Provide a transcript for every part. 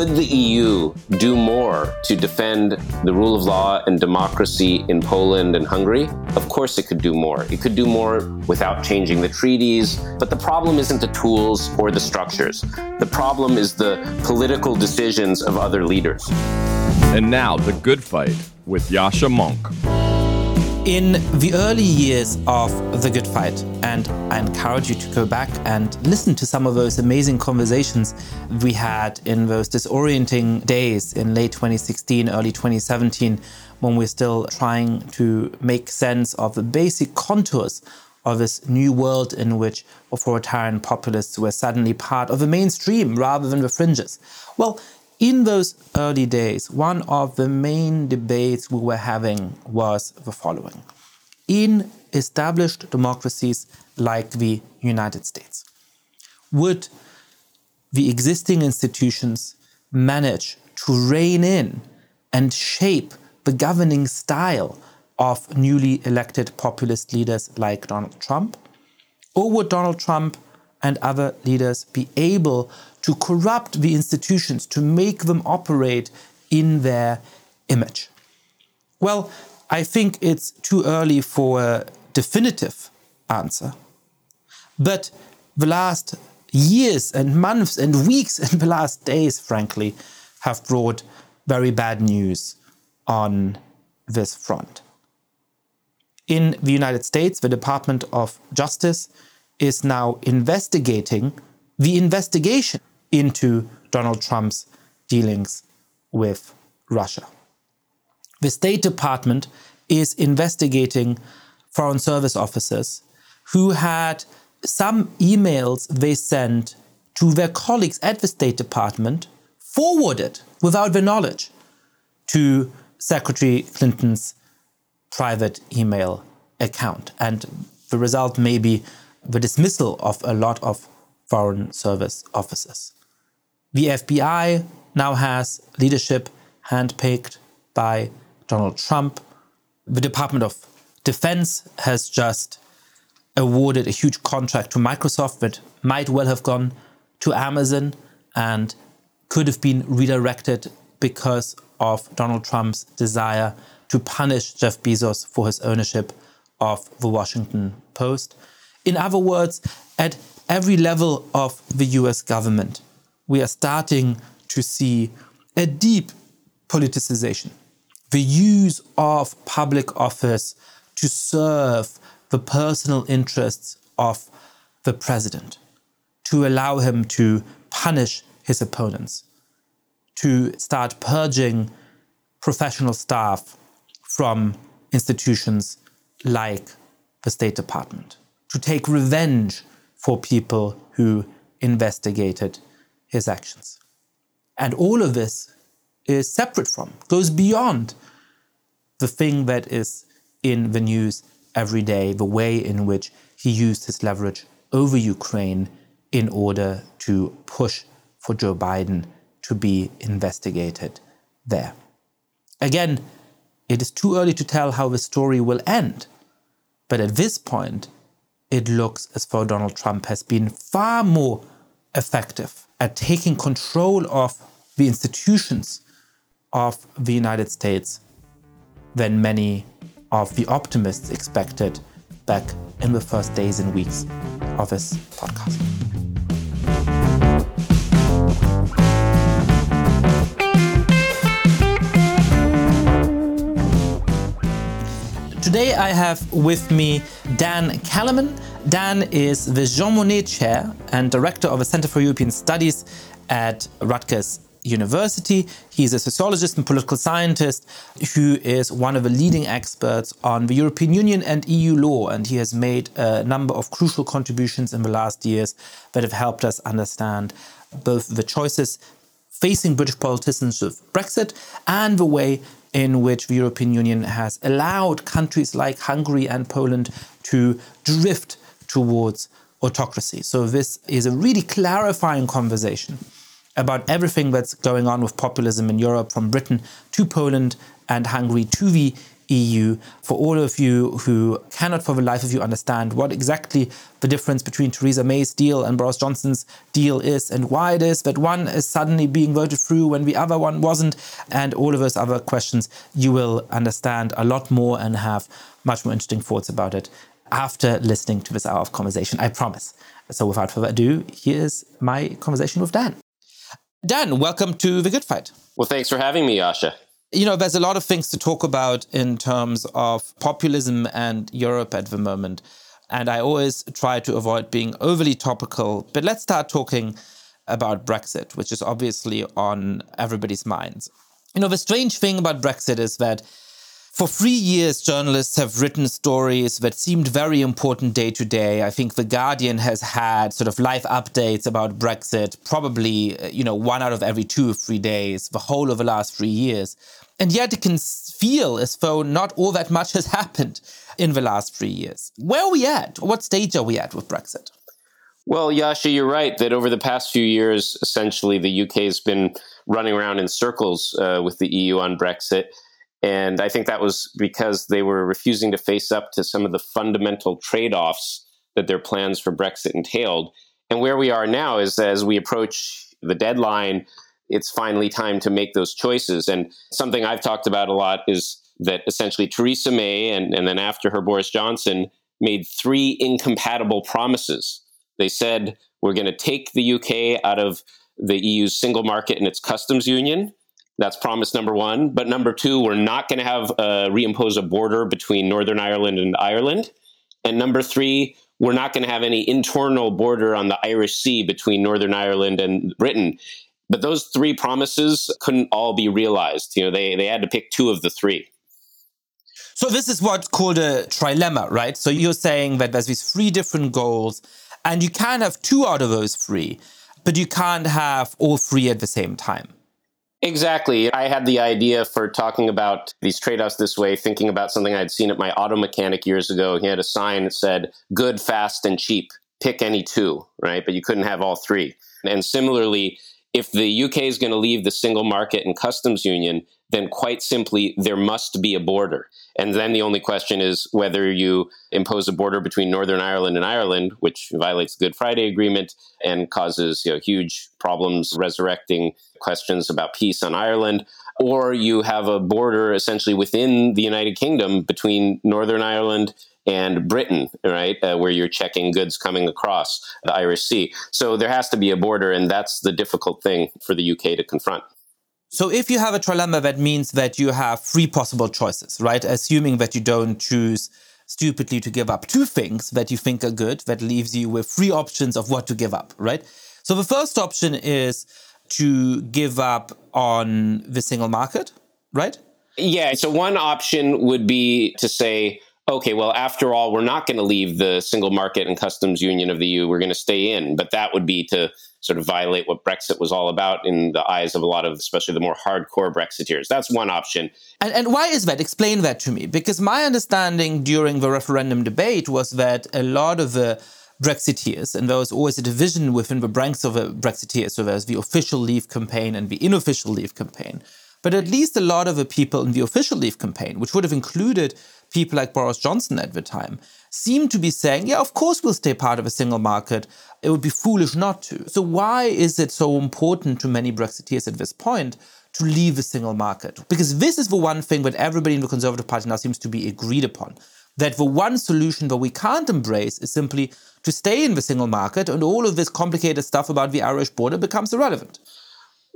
Could the EU do more to defend the rule of law and democracy in Poland and Hungary? Of course, it could do more. It could do more without changing the treaties. But the problem isn't the tools or the structures. The problem is the political decisions of other leaders. And now, The Good Fight with Yascha Mounk. In the early years of The Good Fight, and I encourage you to go back and listen to some of those amazing conversations we had in those disorienting days in late 2016, early 2017, when we're still trying to make sense of the basic contours of this new world in which authoritarian populists were suddenly part of the mainstream rather than the fringes. Well, in those early days, one of the main debates we were having was the following. In established democracies like the United States, would the existing institutions manage to rein in and shape the governing style of newly elected populist leaders like Donald Trump? Or would Donald Trump and other leaders be able to corrupt the institutions, to make them operate in their image? Well, I think it's too early for a definitive answer. But the last years and months and weeks and the last days, frankly, have brought very bad news on this front. In the United States, the Department of Justice is now investigating the investigation into Donald Trump's dealings with Russia. The State Department is investigating Foreign Service officers who had some emails they sent to their colleagues at the State Department forwarded without their knowledge to Secretary Clinton's private email account. And the result may be the dismissal of a lot of Foreign Service officers. The FBI now has leadership handpicked by Donald Trump. The Department of Defense has just awarded a huge contract to Microsoft that might well have gone to Amazon and could have been redirected because of Donald Trump's desire to punish Jeff Bezos for his ownership of the Washington Post. In other words, at every level of the US government, we are starting to see a deep politicization, the use of public office to serve the personal interests of the president, to allow him to punish his opponents, to start purging professional staff from institutions like the State Department, to take revenge for people who investigated his actions. And all of this is separate from, goes beyond the thing that is in the news every day, the way in which he used his leverage over Ukraine in order to push for Joe Biden to be investigated there. Again, it is too early to tell how the story will end. But at this point, it looks as though Donald Trump has been far more effective at taking control of the institutions of the United States than many of the optimists expected back in the first days and weeks of this podcast. Today I have with me Dan Kelemen. Dan is the Jean Monnet Chair and Director of the Center for European Studies at Rutgers University. He's a sociologist and political scientist who is one of the leading experts on the European Union and EU law, and he has made a number of crucial contributions in the last years that have helped us understand both the choices facing British politicians with Brexit and the way in which the European Union has allowed countries like Hungary and Poland to drift towards autocracy. So, this is a really clarifying conversation about everything that's going on with populism in Europe, from Britain to Poland and Hungary to the EU. For all of you who cannot for the life of you understand what exactly the difference between Theresa May's deal and Boris Johnson's deal is and why it is that one is suddenly being voted through when the other one wasn't, and all of those other questions, you will understand a lot more and have much more interesting thoughts about it after listening to this hour of conversation, I promise. So without further ado, here's my conversation with Dan. Dan, welcome to The Good Fight. Well, thanks for having me, Yascha. You know, there's a lot of things to talk about in terms of populism and Europe at the moment. And I always try to avoid being overly topical. But let's start talking about Brexit, which is obviously on everybody's minds. You know, the strange thing about Brexit is that for three years, journalists have written stories that seemed very important day to day. I think The Guardian has had sort of live updates about Brexit, probably, uh, you know, one out of every two or three days, the whole of the last three years. And yet it can feel as though not all that much has happened in the last three years. Where are we at? What stage are we at with Brexit? Well, Yascha, you're right that over the past few years, essentially, the UK has been running around in circles uh, with the EU on Brexit. And I think that was because they were refusing to face up to some of the fundamental trade offs that their plans for Brexit entailed. And where we are now is as we approach the deadline, it's finally time to make those choices. And something I've talked about a lot is that essentially Theresa May and, and then after her Boris Johnson made three incompatible promises. They said, we're going to take the UK out of the EU's single market and its customs union. That's promise number one. But number two, we're not going to have uh, reimpose a border between Northern Ireland and Ireland. And number three, we're not going to have any internal border on the Irish Sea between Northern Ireland and Britain. But those three promises couldn't all be realized. You know, they, they had to pick two of the three. So this is what's called a trilemma, right? So you're saying that there's these three different goals, and you can have two out of those three, but you can't have all three at the same time. Exactly. I had the idea for talking about these trade offs this way, thinking about something I'd seen at my auto mechanic years ago. He had a sign that said, good, fast, and cheap. Pick any two, right? But you couldn't have all three. And similarly, if the UK is going to leave the single market and customs union, then quite simply, there must be a border. And then the only question is whether you impose a border between Northern Ireland and Ireland, which violates the Good Friday Agreement and causes you know, huge problems resurrecting questions about peace on Ireland, or you have a border essentially within the United Kingdom between Northern Ireland and Britain, right, uh, where you're checking goods coming across the Irish Sea. So there has to be a border, and that's the difficult thing for the UK to confront. So if you have a trilemma, that means that you have three possible choices, right? Assuming that you don't choose stupidly to give up two things that you think are good, that leaves you with three options of what to give up, right? So the first option is to give up on the single market, right? Yeah. So one option would be to say, okay, well, after all, we're not going to leave the single market and customs union of the EU. We're going to stay in. But that would be to sort of violate what Brexit was all about in the eyes of a lot of, especially the more hardcore Brexiteers. That's one option. And, and why is that? Explain that to me. Because my understanding during the referendum debate was that a lot of the Brexiteers, and there was always a division within the ranks of the Brexiteers. So there's the official leave campaign and the unofficial leave campaign. But at least a lot of the people in the official leave campaign, which would have included people like Boris Johnson at the time, seemed to be saying, yeah, of course we'll stay part of a single market. It would be foolish not to. So, why is it so important to many Brexiteers at this point to leave the single market? Because this is the one thing that everybody in the Conservative Party now seems to be agreed upon. That the one solution that we can't embrace is simply to stay in the single market, and all of this complicated stuff about the Irish border becomes irrelevant.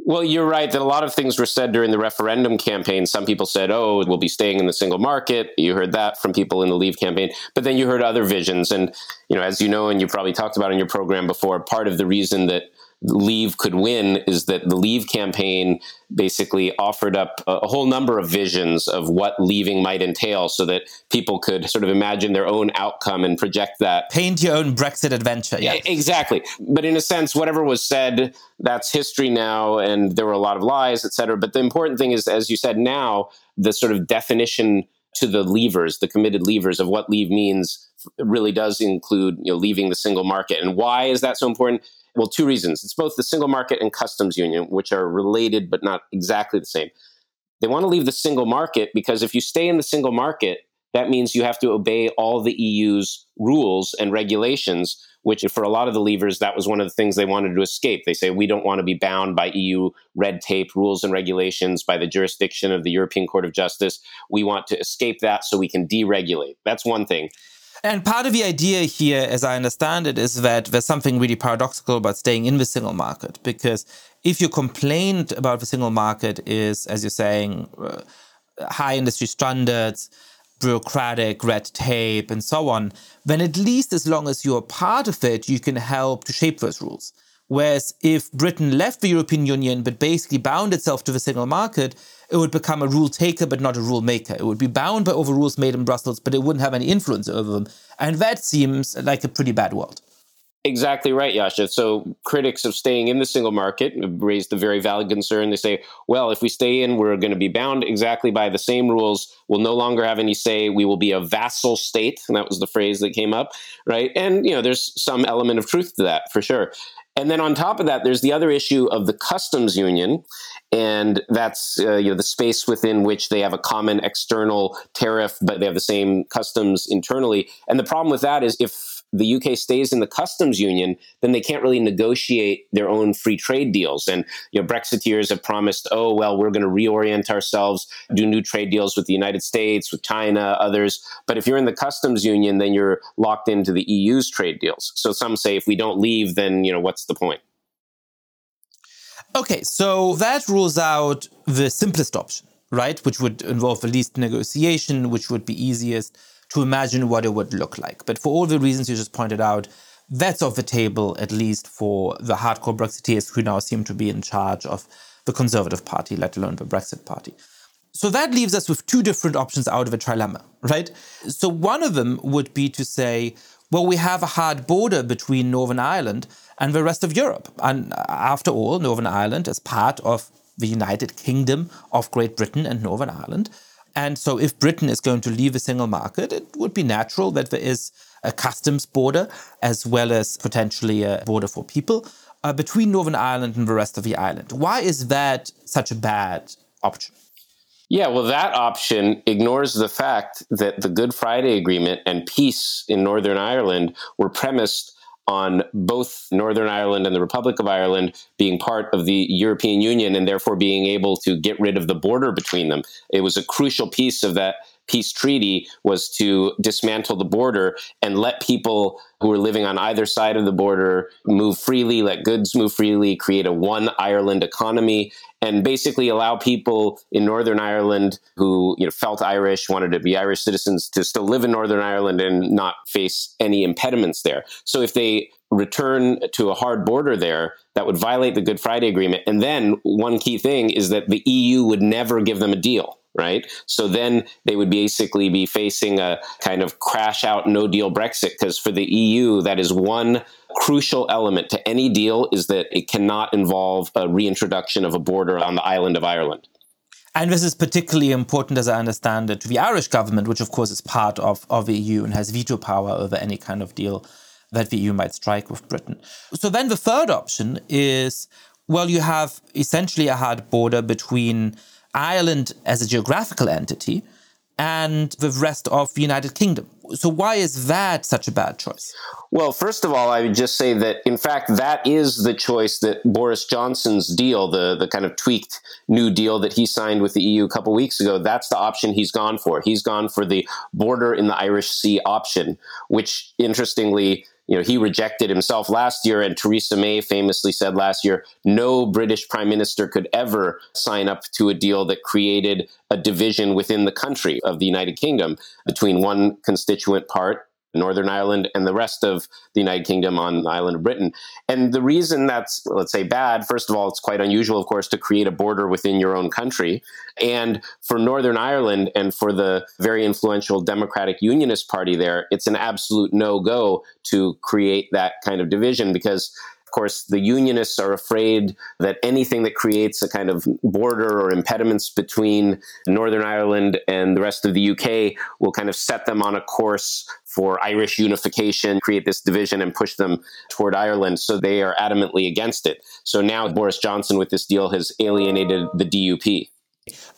Well, you're right that a lot of things were said during the referendum campaign. Some people said, oh, we'll be staying in the single market. You heard that from people in the Leave campaign. But then you heard other visions. And, you know, as you know, and you probably talked about in your program before, part of the reason that Leave could win is that the Leave campaign basically offered up a, a, whole number of visions of what leaving might entail so that people could sort of imagine their own outcome and project that. Paint your own Brexit adventure. Yeah, exactly. But in a sense, whatever was said, that's history now, and there were a lot of lies, et cetera. But the important thing is, as you said, now the sort of definition to the levers, the committed levers of what leave means really does include you know leaving the single market. And why is that so important? Well, two reasons. It's both the single market and customs union, which are related but not exactly the same. They want to leave the single market because if you stay in the single market, that means you have to obey all the EU's rules and regulations, which for a lot of the leavers, that was one of the things they wanted to escape. They say, we don't want to be bound by EU red tape, rules and regulations, by the jurisdiction of the European Court of Justice. We want to escape that so we can deregulate. That's one thing. And part of the idea here, as I understand it, is that there's something really paradoxical about staying in the single market. Because if your complaint about the single market is, as you're saying, uh, high industry standards, bureaucratic red tape, and so on, then at least as long as you're part of it, you can help to shape those rules. Whereas if Britain left the European Union but basically bound itself to the single market, it would become a rule taker but not a rule maker. It would be bound by over rules made in Brussels, but it wouldn't have any influence over them. And that seems like a pretty bad world. Exactly right, Yascha. So critics of staying in the single market raised the very valid concern. They say, well, if we stay in, we're going to be bound exactly by the same rules. We'll no longer have any say. We will be a vassal state. And that was the phrase that came up, right? And, you know, there's some element of truth to that for sure. And then on top of that, there's the other issue of the customs union, and that's uh, you know the space within which they have a common external tariff, but they have the same customs internally. And the problem with that is if the UK stays in the customs union, then they can't really negotiate their own free trade deals. And you know, Brexiteers have promised, oh well, we're going to reorient ourselves, do new trade deals with the United States, with China, others. But if you're in the customs union, then you're locked into the EU's trade deals. So some say if we don't leave, then you know what's the point? Okay, so that rules out the simplest option, right? Which would involve the least negotiation, which would be easiest to imagine what it would look like. But for all the reasons you just pointed out, that's off the table, at least for the hardcore Brexiteers who now seem to be in charge of the Conservative Party, let alone the Brexit Party. So that leaves us with two different options out of a trilemma, right? So one of them would be to say, well, we have a hard border between Northern Ireland and the rest of Europe. And after all, Northern Ireland is part of the United Kingdom of Great Britain and Northern Ireland. And so, if Britain is going to leave the single market, it would be natural that there is a customs border as well as potentially a border for people uh, between Northern Ireland and the rest of the island. Why is that such a bad option? Yeah, well, that option ignores the fact that the Good Friday Agreement and peace in Northern Ireland were premised on both Northern Ireland and the Republic of Ireland being part of the European Union and therefore being able to get rid of the border between them. It was a crucial piece of that peace treaty was to dismantle the border and let people who were living on either side of the border move freely, let goods move freely, create a one Ireland economy, and basically allow people in Northern Ireland who you know, felt Irish, wanted to be Irish citizens, to still live in Northern Ireland and not face any impediments there. So if they return to a hard border there, that would violate the Good Friday Agreement. And then one key thing is that the EU would never give them a deal right? So then they would basically be facing a kind of crash out, no deal Brexit, because for the EU, that is one crucial element to any deal is that it cannot involve a reintroduction of a border on the island of Ireland. And this is particularly important, as I understand it, to the Irish government, which of course is part of, of the EU and has veto power over any kind of deal that the EU might strike with Britain. So then the third option is well, you have essentially a hard border between Ireland as a geographical entity and the rest of the United Kingdom. So, why is that such a bad choice? Well, first of all, I would just say that, in fact, that is the choice that Boris Johnson's deal, the, the kind of tweaked new deal that he signed with the EU a couple weeks ago, that's the option he's gone for. He's gone for the border in the Irish Sea option, which, interestingly, you know, he rejected himself last year, and Theresa May famously said last year, no British prime minister could ever sign up to a deal that created a division within the country of the United Kingdom between one constituent part Northern Ireland and the rest of the United Kingdom on the island of Britain. And the reason that's, let's say, bad, first of all, it's quite unusual, of course, to create a border within your own country. And for Northern Ireland and for the very influential Democratic Unionist Party there, it's an absolute no go to create that kind of division because of course, the unionists are afraid that anything that creates a kind of border or impediments between Northern Ireland and the rest of the UK will kind of set them on a course for Irish unification, create this division and push them toward Ireland. So they are adamantly against it. So now Boris Johnson with this deal has alienated the DUP.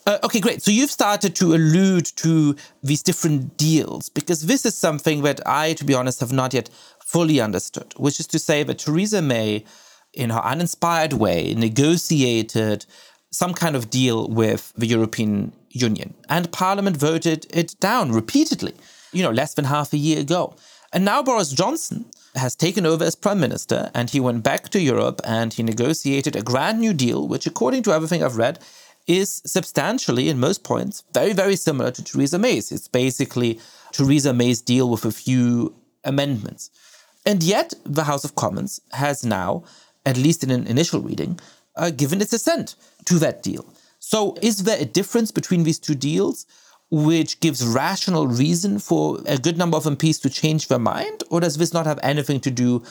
Uh, okay, great. So you've started to allude to these different deals because this is something that I, to be honest, have not yet fully understood, which is to say that Theresa May, in her uninspired way, negotiated some kind of deal with the European Union, and Parliament voted it down repeatedly, you know, less than half a year ago. And now Boris Johnson has taken over as prime minister and he went back to Europe and he negotiated a grand new deal, which, according to everything I've read, is substantially, in most points, very, very similar to Theresa May's. It's basically Theresa May's deal with a few amendments. And yet, the House of Commons has now, at least in an initial reading, uh, given its assent to that deal. So, is there a difference between these two deals? Which gives rational reason for a good number of MPs to change their mind? Or does this not have anything to do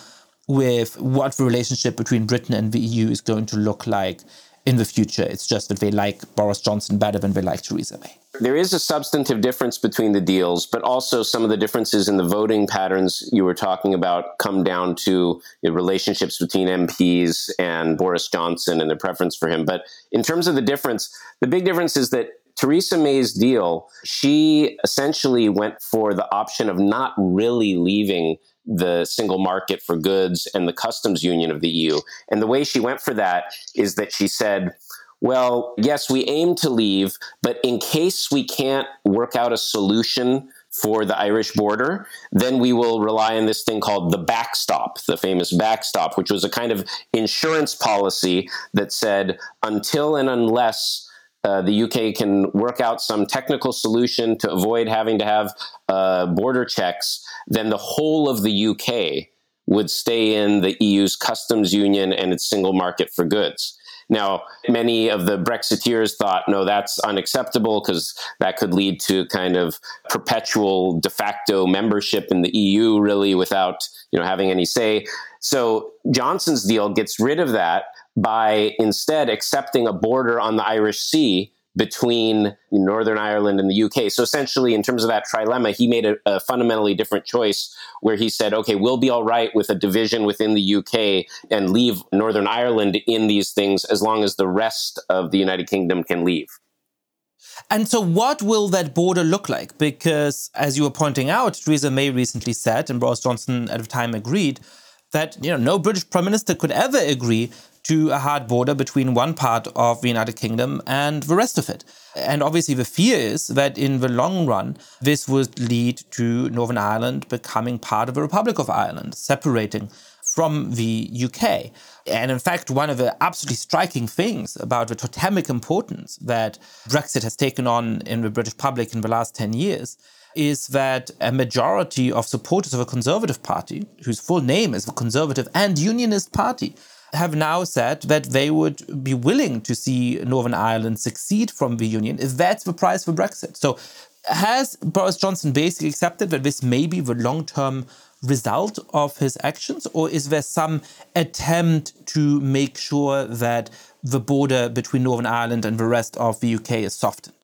with what the relationship between Britain and the EU is going to look like in the future? It's just that they like Boris Johnson better than they like Theresa May. There is a substantive difference between the deals, but also some of the differences in the voting patterns you were talking about come down to know, relationships between MPs and Boris Johnson and their preference for him. But in terms of the difference, the big difference is that Theresa May's deal, she essentially went for the option of not really leaving the single market for goods and the customs union of the EU. And the way she went for that is that she said, well, yes, we aim to leave, but in case we can't work out a solution for the Irish border, then we will rely on this thing called the backstop, the famous backstop, which was a kind of insurance policy that said until and unless uh, the UK can work out some technical solution to avoid having to have uh, border checks, then the whole of the UK would stay in the EU's customs union and its single market for goods. Now, many of the Brexiteers thought, no, that's unacceptable because that could lead to kind of perpetual de facto membership in the EU, really, without you know having any say. So Johnson's deal gets rid of that by instead accepting a border on the Irish Sea between Northern Ireland and the UK. So essentially, in terms of that trilemma, he made a, a, fundamentally different choice where he said, okay, we'll be all right with a division within the UK and leave Northern Ireland in these things as long as the rest of the United Kingdom can leave. And so, what will that border look like? Because, as you were pointing out, Theresa May recently said, and Boris Johnson at the time agreed, that you know no British prime minister could ever agree to a hard border between one part of the United Kingdom and the rest of it. And obviously, the fear is that in the long run, this would lead to Northern Ireland becoming part of the Republic of Ireland, separating from the UK. And in fact, one of the absolutely striking things about the totemic importance that Brexit has taken on in the British public in the last 10 years is that a majority of supporters of a Conservative Party, whose full name is the Conservative and Unionist Party, have now said that they would be willing to see Northern Ireland succeed from the Union if that's the price for Brexit. So, has Boris Johnson basically accepted that this may be the long term result of his actions, or is there some attempt to make sure that the border between Northern Ireland and the rest of the UK is softened?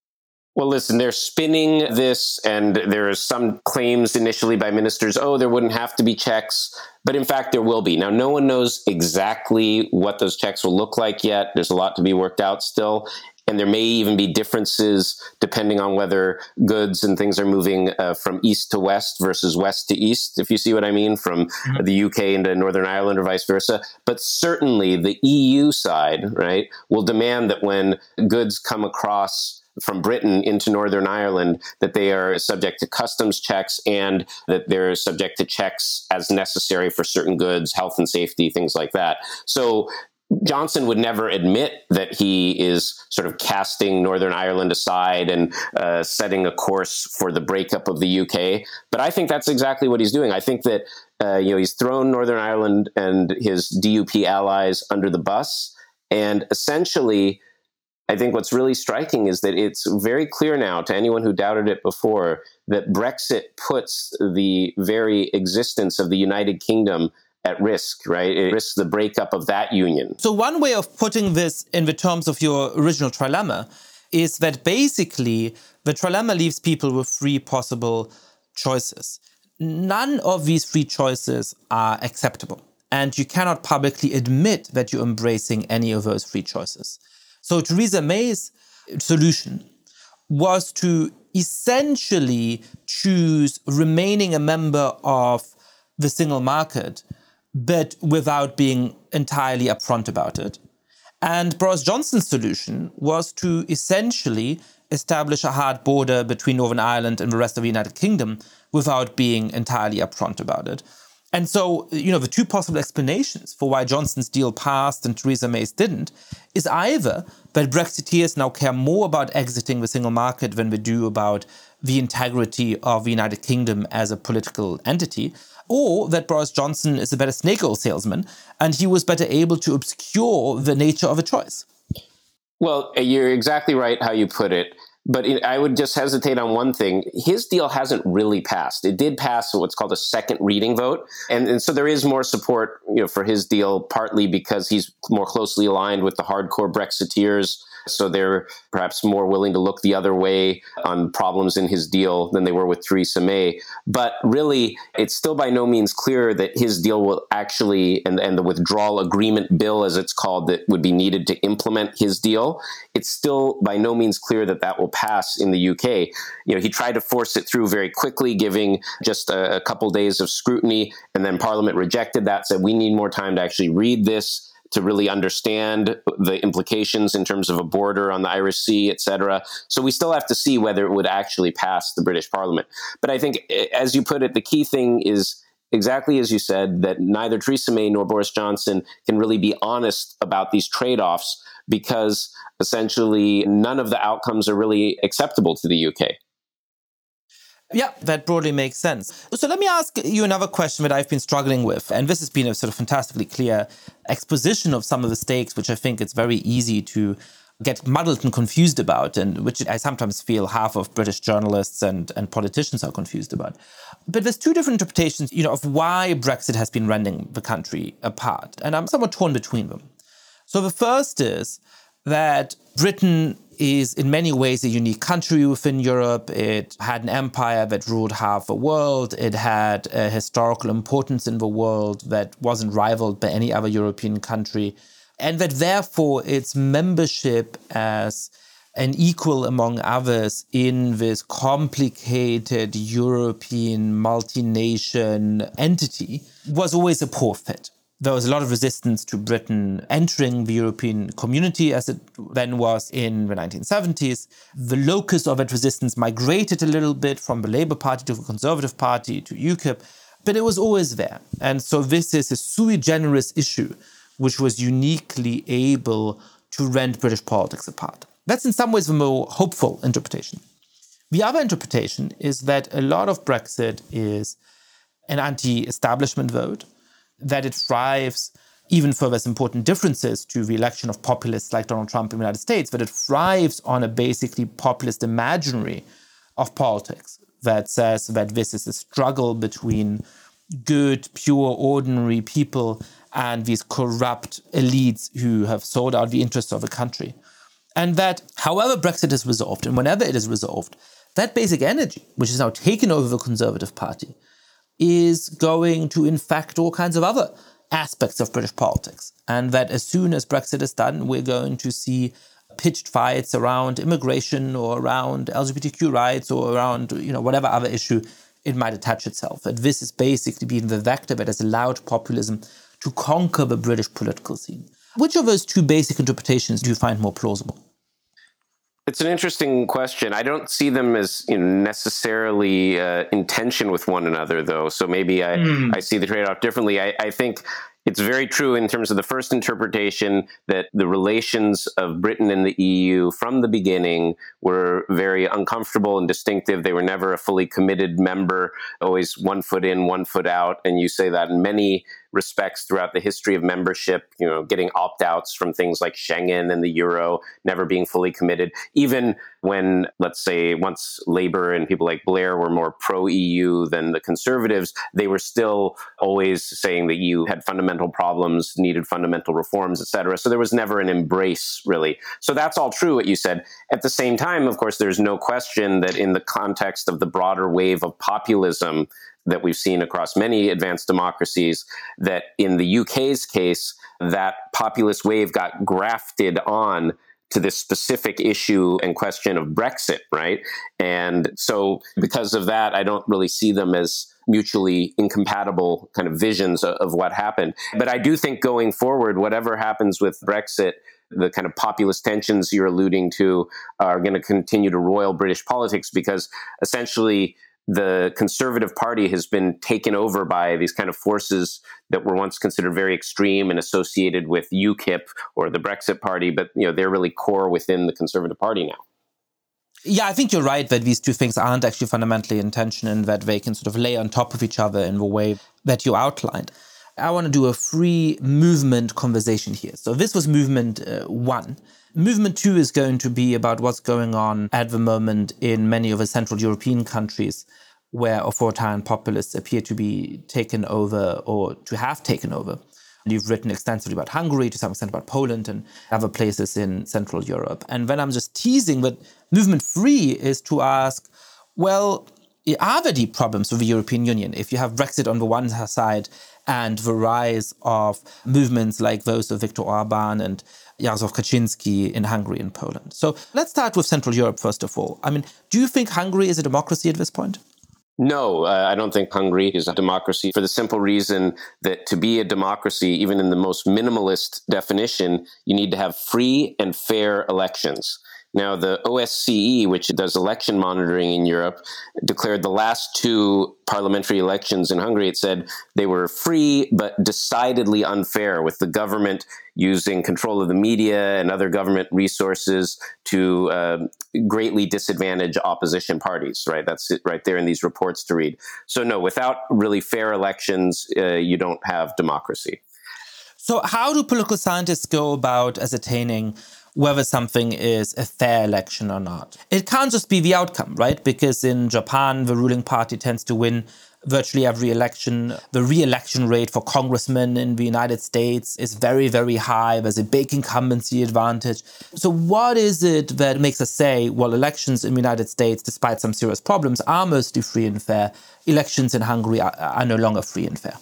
Well, listen, they're spinning this, and there are some claims initially by ministers oh, there wouldn't have to be checks. But in fact, there will be. Now, no one knows exactly what those checks will look like yet. There's a lot to be worked out still. And there may even be differences depending on whether goods and things are moving uh, from east to west versus west to east, if you see what I mean, from mm-hmm. the UK into Northern Ireland or vice versa. But certainly the EU side, right, will demand that when goods come across from Britain into Northern Ireland that they are subject to customs checks and that they're subject to checks as necessary for certain goods, health and safety, things like that. So Johnson would never admit that he is sort of casting Northern Ireland aside and uh, setting a course for the breakup of the UK. But I think that's exactly what he's doing. I think that uh, you know he's thrown Northern Ireland and his DUP allies under the bus, and essentially I think what's really striking is that it's very clear now to anyone who doubted it before that Brexit puts the very existence of the United Kingdom at risk, right? It risks the breakup of that union. So, one way of putting this in the terms of your original trilemma is that basically the trilemma leaves people with three possible choices. None of these three choices are acceptable, and you cannot publicly admit that you're embracing any of those three choices. So Theresa May's solution was to essentially choose remaining a member of the single market, but without being entirely upfront about it. And Boris Johnson's solution was to essentially establish a hard border between Northern Ireland and the rest of the United Kingdom without being entirely upfront about it. And so, you know, the two possible explanations for why Johnson's deal passed and Theresa May's didn't is either that Brexiteers now care more about exiting the single market than they do about the integrity of the United Kingdom as a political entity, or that Boris Johnson is a better snake oil salesman and he was better able to obscure the nature of a choice. Well, you're exactly right how you put it. But I would just hesitate on one thing. His deal hasn't really passed. It did pass what's called a second reading vote. And, and so there is more support you know, for his deal, partly because he's more closely aligned with the hardcore Brexiteers so they're perhaps more willing to look the other way on problems in his deal than they were with Theresa May. But really, it's still by no means clear that his deal will actually, and, and the withdrawal agreement bill, as it's called, that would be needed to implement his deal, it's still by no means clear that that will pass in the UK. You know, he tried to force it through very quickly, giving just a, a couple days of scrutiny, and then Parliament rejected that, said we need more time to actually read this to really understand the implications in terms of a border on the Irish Sea, et cetera. So we still have to see whether it would actually pass the British Parliament. But I think, eh, as you put it, the key thing is exactly as you said that neither Theresa May nor Boris Johnson can really be honest about these trade offs because essentially none of the outcomes are really acceptable to the UK. Yeah, that broadly makes sense. So let me ask you another question that I've been struggling with. And this has been a sort of fantastically clear exposition of some of the stakes, which I think it's very easy to get muddled and confused about, and which I sometimes feel half of British journalists and, and politicians are confused about. But there's two different interpretations, you know, of why Brexit has been rending the country apart. And I'm somewhat torn between them. So the first is that Britain is in many ways a unique country within Europe. It had an empire that ruled half the world. It had a historical importance in the world that wasn't rivaled by any other European country. And that therefore its membership as an equal among others in this complicated European multi-nation entity was always a poor fit there was a lot of resistance to Britain entering the European community as it then was in the 1970s. The locus of that resistance migrated a little bit from the Labour Party to the Conservative Party to UKIP, but it was always there. And so this is a sui generis issue which was uniquely able to rend British politics apart. That's in some ways the more hopeful interpretation. The other interpretation is that a lot of Brexit is an anti establishment vote that it thrives, even for those important differences to the election of populists like Donald Trump in the United States, that it thrives on a basically populist imaginary of politics that says that this is a struggle between good, pure, ordinary people and these corrupt elites who have sold out the interests of the country. And that, however Brexit is resolved and whenever it is resolved, that basic energy, which is now taken over the Conservative Party, is going to infect all kinds of other aspects of British politics. And that as soon as Brexit is done, we're going to see pitched fights around immigration or around LGBTQ rights or around you know whatever other issue it might attach itself. That this is basically being the vector that has allowed populism to conquer the British political scene. Which of those two basic interpretations do you find more plausible? It's an interesting question. I don't see them as you know, necessarily uh, in tension with one another, though. So maybe I, mm. I see the trade off differently. I, I think it's very true in terms of the first interpretation that the relations of Britain and the EU from the beginning were very uncomfortable and distinctive. They were never a fully committed member, always one foot in, one foot out. And you say that in many respects throughout the history of membership, you know, getting opt outs from things like Schengen and the euro, never being fully committed. Even when, let's say, once Labour and people like Blair were more pro EU than the conservatives, they were still always saying the EU had fundamental problems, needed fundamental reforms, et cetera. So there was never an embrace, really. So that's all true, what you said. At the same time, of course, there's no question that in the context of the broader wave of populism, that we've seen across many advanced democracies that in the UK's case, that populist wave got grafted on to this specific issue and question of Brexit, right? And so because of that, I don't really see them as mutually incompatible kind of visions of, what happened. But I do think going forward, whatever happens with Brexit, the kind of populist tensions you're alluding to are going to continue to roil British politics because essentially the Conservative Party has been taken over by these kind of forces that were once considered very extreme and associated with UKIP or the Brexit Party, but you know they're really core within the Conservative Party now. Yeah, I think you're right that these two things aren't actually fundamentally in tension and that they can sort of lay on top of each other in the way that you outlined. I want to do a free movement conversation here. So this was movement uh, one. Movement two is going to be about what's going on at the moment in many of the Central European countries where authoritarian populists appear to be taken over or to have taken over. You've written extensively about Hungary, to some extent about Poland and other places in Central Europe. And when I'm just teasing, but movement three is to ask, well, are there deep problems with the European Union? If you have Brexit on the one side and the rise of movements like those of Viktor Orban and Jarosław Kaczynski in Hungary and Poland. So let's start with Central Europe, first of all. I mean, do you think Hungary is a democracy at this point? No, uh, I don't think Hungary is a democracy for the simple reason that to be a democracy, even in the most minimalist definition, you need to have free and fair elections. Now, the OSCE, which does election monitoring in Europe, declared the last two parliamentary elections in Hungary. It said they were free but decidedly unfair, with the government using control of the media and other government resources to uh, greatly disadvantage opposition parties. Right, that's it right there in these reports to read. So, no, without really fair elections, uh, you don't have democracy. So, how do political scientists go about ascertaining? Whether something is a fair election or not. It can't just be the outcome, right? Because in Japan, the ruling party tends to win virtually every election. The re election rate for congressmen in the United States is very, very high. There's a big incumbency advantage. So, what is it that makes us say, well, elections in the United States, despite some serious problems, are mostly free and fair? Elections in Hungary are, are no longer free and fair.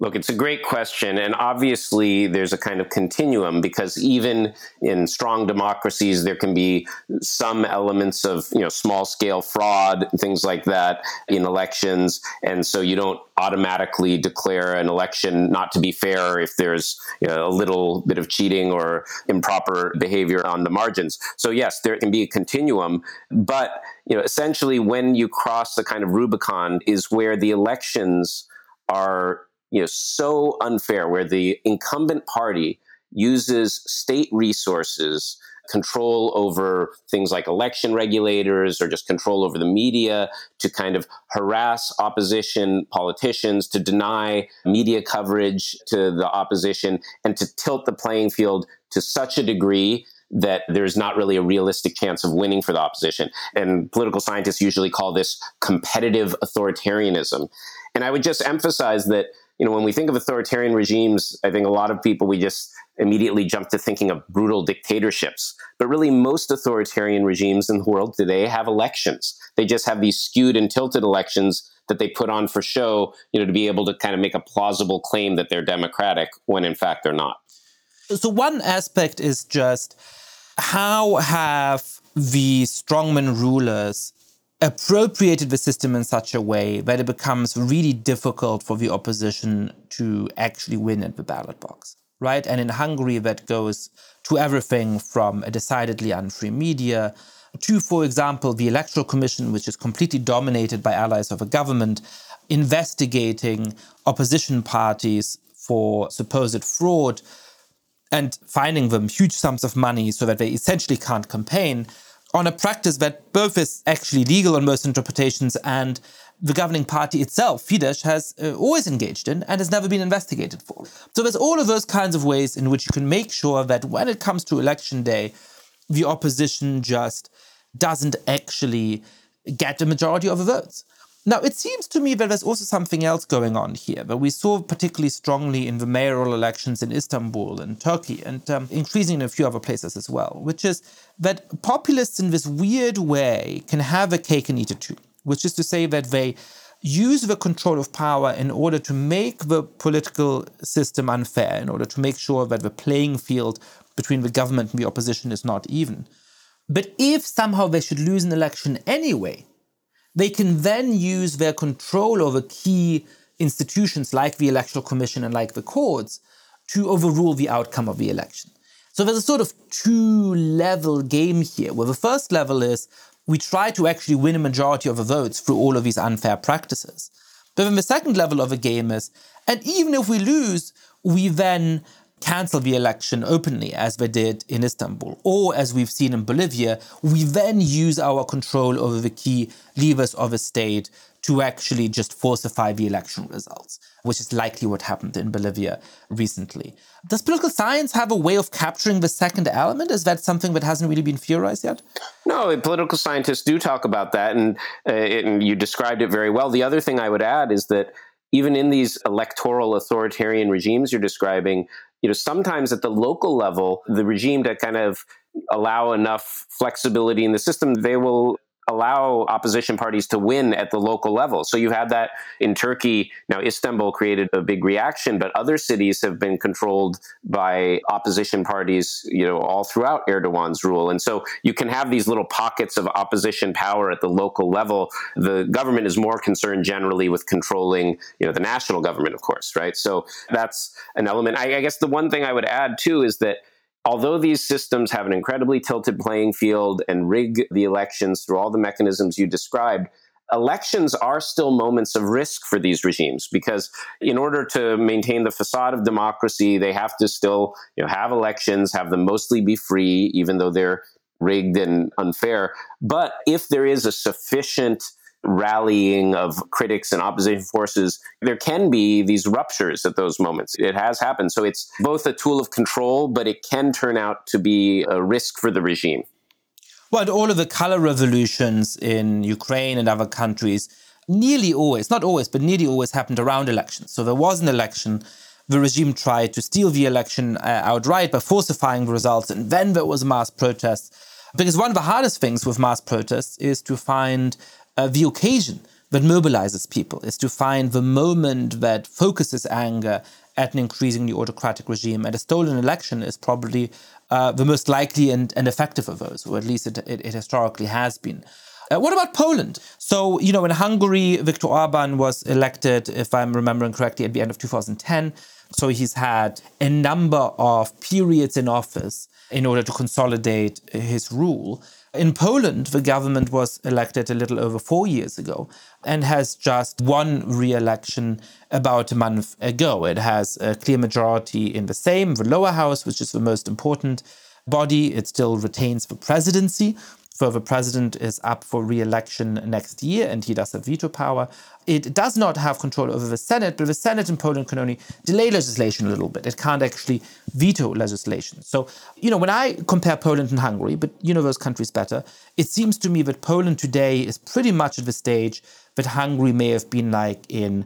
Look, it's a great question. And obviously, there's a kind of continuum because even in strong democracies, there can be some elements of you know, small scale fraud, things like that in elections. And so you don't automatically declare an election not to be fair if there's you know, a little bit of cheating or improper behavior on the margins. So, yes, there can be a continuum. But you know, essentially, when you cross the kind of Rubicon, is where the elections are you know so unfair where the incumbent party uses state resources control over things like election regulators or just control over the media to kind of harass opposition politicians to deny media coverage to the opposition and to tilt the playing field to such a degree that there's not really a realistic chance of winning for the opposition. And political scientists usually call this competitive authoritarianism. And I would just emphasize that you know, when we think of authoritarian regimes, I think a lot of people, we just immediately jump to thinking of brutal dictatorships. But really, most authoritarian regimes in the world today have elections. They just have these skewed and tilted elections that they put on for show, you know, to be able to kind of make a plausible claim that they're democratic when in fact they're not. So, one aspect is just how have the strongman rulers appropriated the system in such a way that it becomes really difficult for the opposition to actually win at the ballot box, right? And in Hungary, that goes to everything from a decidedly unfree media to, for example, the Electoral Commission, which is completely dominated by allies of a government, investigating opposition parties for supposed fraud and finding them huge sums of money so that they essentially can't campaign on a practice that both is actually legal on most interpretations and the governing party itself, Fidesz, has uh, always engaged in and has never been investigated for. So there's all of those kinds of ways in which you can make sure that when it comes to election day, the opposition just doesn't actually get the majority of the votes. Now, it seems to me that there's also something else going on here that we saw particularly strongly in the mayoral elections in Istanbul and Turkey, and um, increasingly in a few other places as well, which is that populists in this weird way can have a cake and eat it too, which is to say that they use the control of power in order to make the political system unfair, in order to make sure that the playing field between the government and the opposition is not even. But if somehow they should lose an election anyway, they can then use their control over key institutions like the Electoral Commission and like the courts to overrule the outcome of the election. So there's a sort of two level game here, where the first level is we try to actually win a majority of the votes through all of these unfair practices. But then the second level of the game is, and even if we lose, we then cancel the election openly, as they did in Istanbul, or as we've seen in Bolivia, we then use our control over the key levers of a state to actually just falsify the election results, which is likely what happened in Bolivia recently. Does political science have a way of capturing the second element? Is that something that hasn't really been theorized yet? No, political scientists do talk about that, and, uh, and you described it very well. The other thing I would add is that even in these electoral authoritarian regimes you're describing, you know, sometimes at the local level, the regime to kind of allow enough flexibility in the system, they will allow opposition parties to win at the local level. So you have that in Turkey. Now, Istanbul created a big reaction, but other cities have been controlled by opposition parties, you know, all throughout Erdogan's rule. And so you can have these little pockets of opposition power at the local level. The government is more concerned generally with controlling, you know, the national government, of course, right? So that's an element. I, I guess the one thing I would add too is that although these systems have an incredibly tilted playing field and rig the elections through all the mechanisms you described, elections are still moments of risk for these regimes because in order to maintain the facade of democracy they have to still you know have elections have them mostly be free even though they're rigged and unfair. But if there is a sufficient rallying of critics and opposition forces, there can be these ruptures at those moments. It has happened. So it's both a tool of control, but it can turn out to be a risk for the regime. Well, all of the color revolutions in Ukraine and other countries nearly always, not always, but nearly always happened around elections. So there was an election. The regime tried to steal the election uh, outright by falsifying the results, and then there was mass protests. Because one of the hardest things with mass protests is to find uh, the occasion that mobilizes people is to find the moment that focuses anger at an increasingly autocratic regime. And a stolen election is probably uh, the most likely and, and, effective of those, or at least it, it, it historically has been. Uh, what about Poland? So, you know, in Hungary, Viktor Orban was elected, if I'm remembering correctly, at the end of 2010. So he's had a number of periods in office in order to consolidate his rule. In Poland, the government was elected a little over four years ago and has just won re election about a month ago. It has a clear majority in the Sejm, the lower house, which is the most important body. It still retains the presidency, the president is up for re-election next year and he does have veto power. It does not have control over the Senate, but the Senate in Poland can only delay legislation a little bit. It can't actually veto legislation. So, you know, when I compare Poland and Hungary, but you know those countries better, it seems to me that Poland today is pretty much at the stage that Hungary may have been like in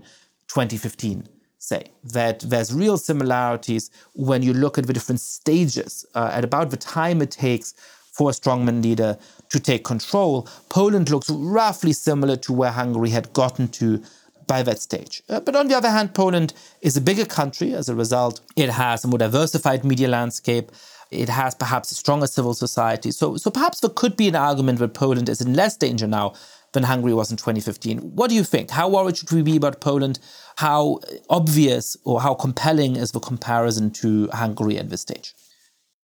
2015 say that there's real similarities when you look at the different stages uh, at about the time it takes for a strongman leader to take control, Poland looks roughly similar to where Hungary had gotten to by that stage. Uh, but on the other hand, Poland is a bigger country. As a result, it has a more diversified media landscape. It has perhaps a stronger civil society. So, so perhaps there could be an argument that Poland is in less danger now than Hungary was in 2015. What do you think? How worried should we be about Poland? How obvious or how compelling is the comparison to Hungary at this stage?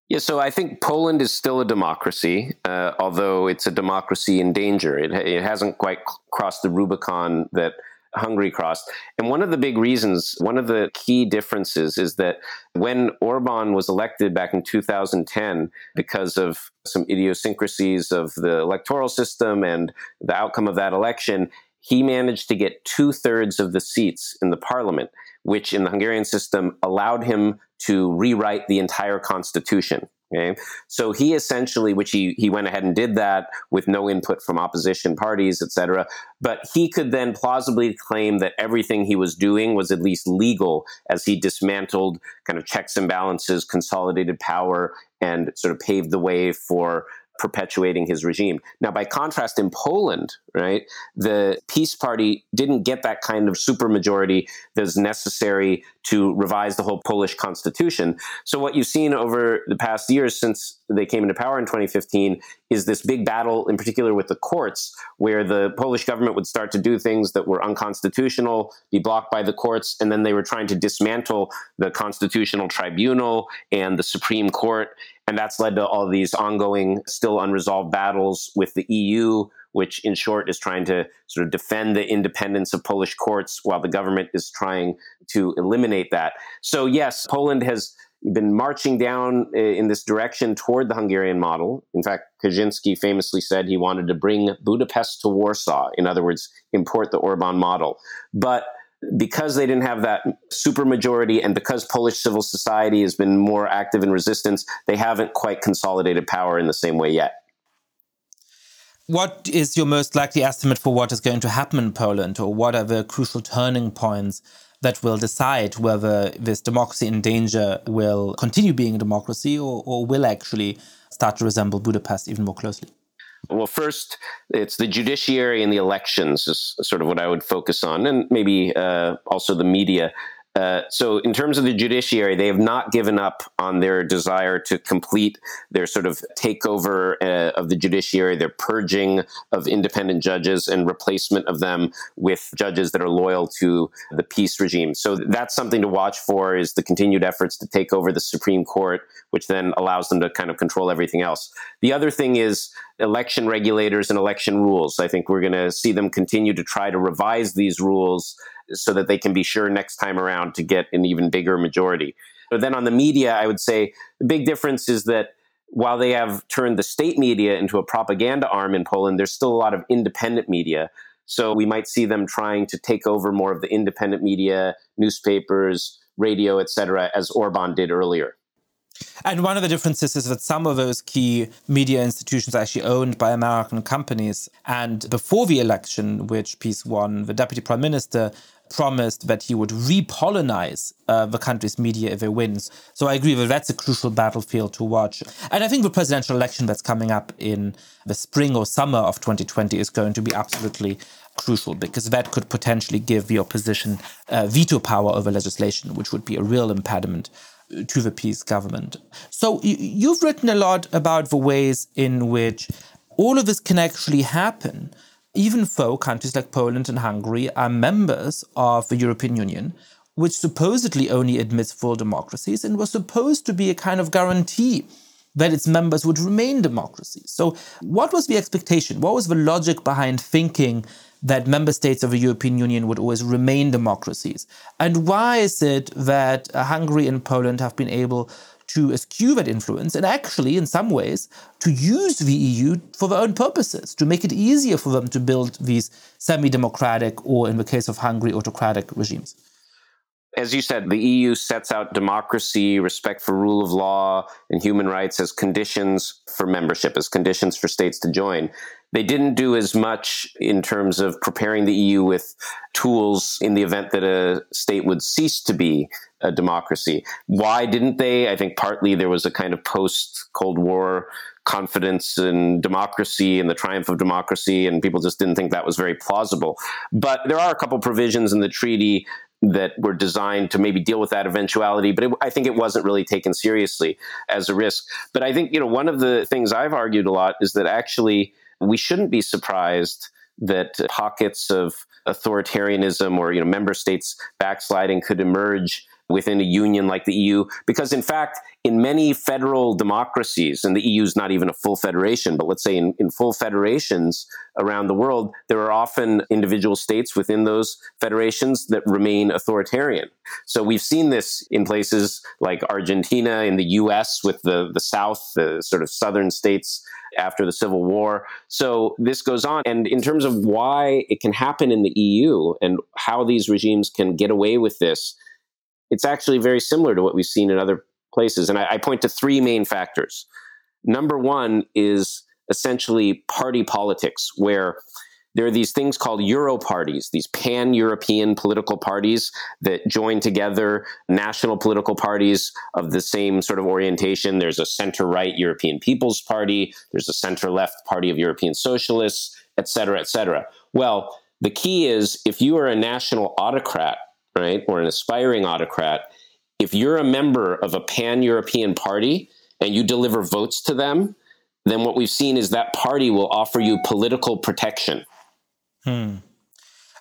Yeah, so I think Poland is still a democracy, uh, although it's a democracy in danger. It, it hasn't quite crossed the Rubicon that Hungary crossed. And one of the big reasons, one of the key differences is that when Orban was elected back in 2010, because of some idiosyncrasies of the electoral system and the outcome of that election, he managed to get two thirds of the seats in the parliament which in the Hungarian system allowed him to rewrite the entire constitution. Okay. So he essentially, which he, he went ahead and did that with no input from opposition parties, et cetera. But he could then plausibly claim that everything he was doing was at least legal as he dismantled kind of checks and balances, consolidated power, and sort of paved the way for perpetuating his regime. Now, by contrast, in Poland, right, the PiS Party didn't get that kind of supermajority that's necessary to revise the whole Polish constitution. So, what you've seen over the past years since they came into power in 2015 is this big battle, in particular with the courts, where the Polish government would start to do things that were unconstitutional, be blocked by the courts, and then they were trying to dismantle the constitutional tribunal and the Supreme Court. And that's led to all these ongoing, still unresolved battles with the EU, which in short is trying to sort of defend the independence of Polish courts while the government is trying to eliminate that. So, yes, Poland has been marching down uh, in this direction toward the Hungarian model. In fact, Kaczynski famously said he wanted to bring Budapest to Warsaw. In other words, import the Orban model. But because they didn't have that supermajority and because Polish civil society has been more active in resistance, they haven't quite consolidated power in the same way yet. What is your most likely estimate for what is going to happen in Poland, or what are the crucial turning points that will decide whether this democracy in danger will continue being a democracy or, or will actually start to resemble Budapest even more closely? Well, first, it's the judiciary and the elections is sort of what I would focus on, and maybe uh, also the media. Uh, so, in terms of the judiciary, they have not given up on their desire to complete their sort of takeover uh, of the judiciary, their purging of independent judges and replacement of them with judges that are loyal to the PiS regime. So, that's something to watch for is the continued efforts to take over the Supreme Court, which then allows them to kind of control everything else. The other thing is election regulators and election rules. I think we're going to see them continue to try to revise these rules so that they can be sure next time around to get an even bigger majority. But then on the media, I would say the big difference is that while they have turned the state media into a propaganda arm in Poland, there's still a lot of independent media. So we might see them trying to take over more of the independent media, newspapers, radio, etc., as Orban did earlier. And one of the differences is that some of those key media institutions are actually owned by American companies. And before the election, which PiS won, the deputy prime minister promised that he would repolonize uh, the country's media if he wins. So I agree that that's a crucial battlefield to watch. And I think the presidential election that's coming up in the spring or summer of 2020 is going to be absolutely crucial because that could potentially give the opposition uh, veto power over legislation, which would be a real impediment to the PiS government. So you've written a lot about the ways in which all of this can actually happen even though countries like Poland and Hungary are members of the European Union, which supposedly only admits full democracies and was supposed to be a kind of guarantee that its members would remain democracies. So, what was the expectation? What was the logic behind thinking that member states of the European Union would always remain democracies? And why is it that uh, Hungary and Poland have been able to eschew that influence and actually, in some ways, to use the EU for their own purposes, to make it easier for them to build these semi democratic or, in the case of Hungary, autocratic regimes. As you said, the EU sets out democracy, respect for rule of law, and human rights as conditions for membership, as conditions for states to join. They didn't do as much in terms of preparing the EU with tools in the event that a state would cease to be a democracy. Why didn't they? I think partly there was a kind of post Cold War confidence in democracy and the triumph of democracy, and people just didn't think that was very plausible. But there are a couple provisions in the treaty that were designed to maybe deal with that eventuality, but it, I think it wasn't really taken seriously as a risk. But I think you know one of the things I've argued a lot is that actually we shouldn't be surprised that pockets of authoritarianism or you know member states backsliding could emerge within a union like the EU. Because in fact, in many federal democracies, and the EU is not even a full federation, but let's say in, in full federations around the world, there are often individual states within those federations that remain authoritarian. So we've seen this in places like Argentina, in the US with the, the South, the sort of southern states after the Civil War. So this goes on. And in terms of why it can happen in the EU and how these regimes can get away with this, it's actually very similar to what we've seen in other places. And I, I point to three main factors. Number one is essentially party politics, where there are these things called Euro parties, these pan European political parties that join together national political parties of the same sort of orientation. There's a center right European People's Party, there's a center left Party of European Socialists, et cetera, et cetera. Well, the key is if you are a national autocrat, right, or an aspiring autocrat, if you're a member of a pan European party and you deliver votes to them, then what we've seen is that party will offer you political protection. Hmm.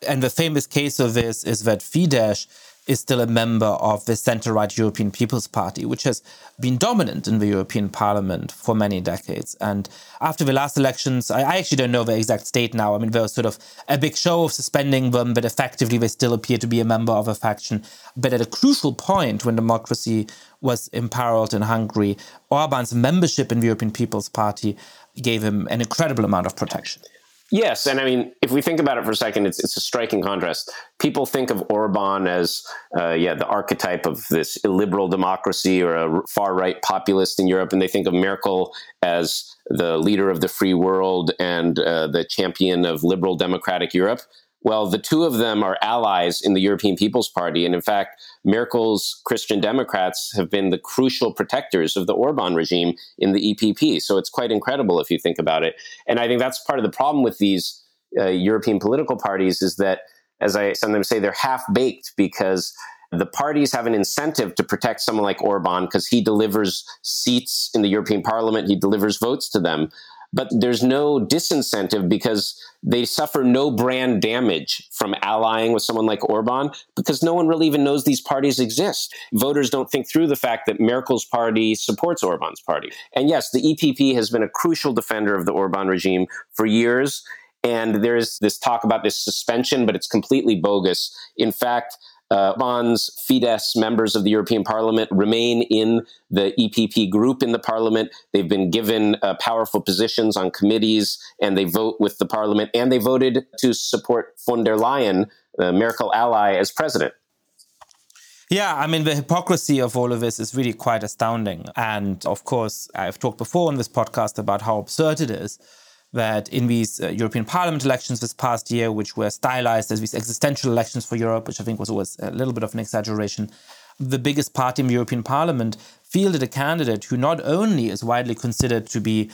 And the famous case of this is that Fidesz is still a member of the center right European People's Party, which has been dominant in the European Parliament for many decades. And after the last elections, I, I, actually don't know the exact state now. I mean, there was sort of a big show of suspending them, but effectively they still appear to be a member of a faction. But at a crucial point when democracy was imperiled in Hungary, Orban's membership in the European People's Party gave him an incredible amount of protection. Yes, and I mean, if we think about it for a second, it's it's a striking contrast. People think of Orban as, uh, yeah, the archetype of this illiberal democracy or a far right populist in Europe, and they think of Merkel as the leader of the free world and uh, the champion of liberal democratic Europe. Well, the two of them are allies in the European People's Party. And in fact, Merkel's Christian Democrats have been the crucial protectors of the Orban regime in the EPP. So it's quite incredible if you think about it. And I think that's part of the problem with these uh, European political parties is that, as I sometimes say, they're half baked because the parties have an incentive to protect someone like Orban because he delivers seats in the European Parliament, he delivers votes to them but there's no disincentive because they suffer no brand damage from allying with someone like Orban because no one really even knows these parties exist. Voters don't think through the fact that Merkel's party supports Orban's party. And yes, the EPP has been a crucial defender of the Orban regime for years. And there's this talk about this suspension, but it's completely bogus. In fact, uh, Orban's Fidesz members of the European Parliament remain in the EPP group in the Parliament. They've been given uh, powerful positions on committees, and they vote with the Parliament. And they voted to support von der Leyen, the Merkel ally, as president. Yeah, I mean, the hypocrisy of all of this is really quite astounding. And of course, I've talked before on this podcast about how absurd it is that in these uh, European Parliament elections this past year, which were stylized as these existential elections for Europe, which I think was always a little bit of an exaggeration, the biggest party in the European Parliament fielded a candidate who not only is widely considered to be,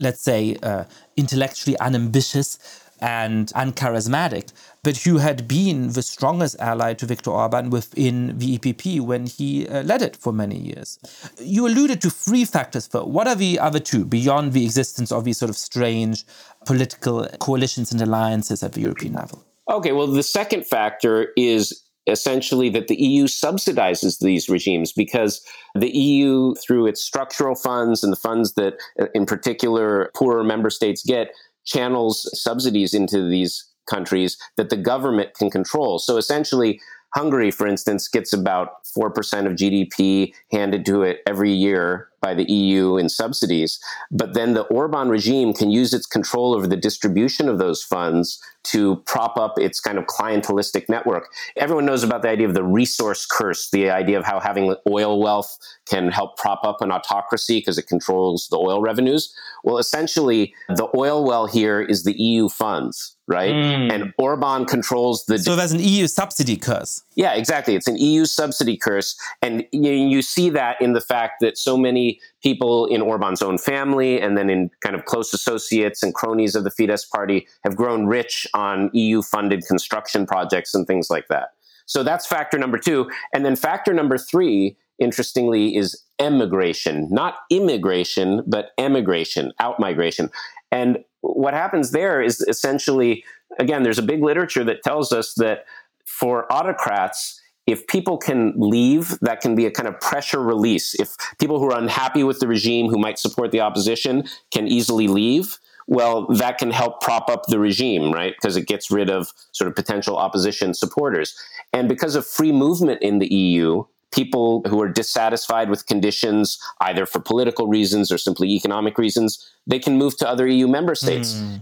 let's say, uh, intellectually unambitious, and uncharismatic, but who had been the strongest ally to Viktor Orban within the EPP when he uh, led it for many years. You alluded to three factors, though. What are the other two beyond the existence of these sort of strange political coalitions and alliances at the European level? Okay, well, the second factor is essentially that the EU subsidizes these regimes because the EU, through its structural funds and the funds that, uh, in particular, poorer member states get, channels subsidies into these countries that the government can control. So essentially, Hungary, for instance, gets about 4% of GDP handed to it every year by the EU in subsidies. But then the Orban regime can use its control over the distribution of those funds to prop up its kind of clientelistic network. Everyone knows about the idea of the resource curse, the idea of how having oil wealth can help prop up an autocracy because it controls the oil revenues. Well, essentially, the oil well here is the EU funds, right? Mm. And Orban controls the. So there's an EU subsidy curse. Yeah, exactly. It's an EU subsidy curse. And you, see that in the fact that so many people in Orban's own family and then in kind of close associates and cronies of the Fidesz party have grown rich on EU funded construction projects and things like that. So that's factor number two. And then factor number three, interestingly, is emigration, not immigration, but emigration, out migration. And what happens there is essentially, again, there's a big literature that tells us that for autocrats, if people can leave, that can be a kind of pressure release. If people who are unhappy with the regime, who might support the opposition, can easily leave, well, that can help prop up the regime, right? Because it gets rid of sort of potential opposition supporters. And because of free movement in the EU, people who are dissatisfied with conditions, either for political reasons or simply economic reasons, they can move to other EU member states. Mm.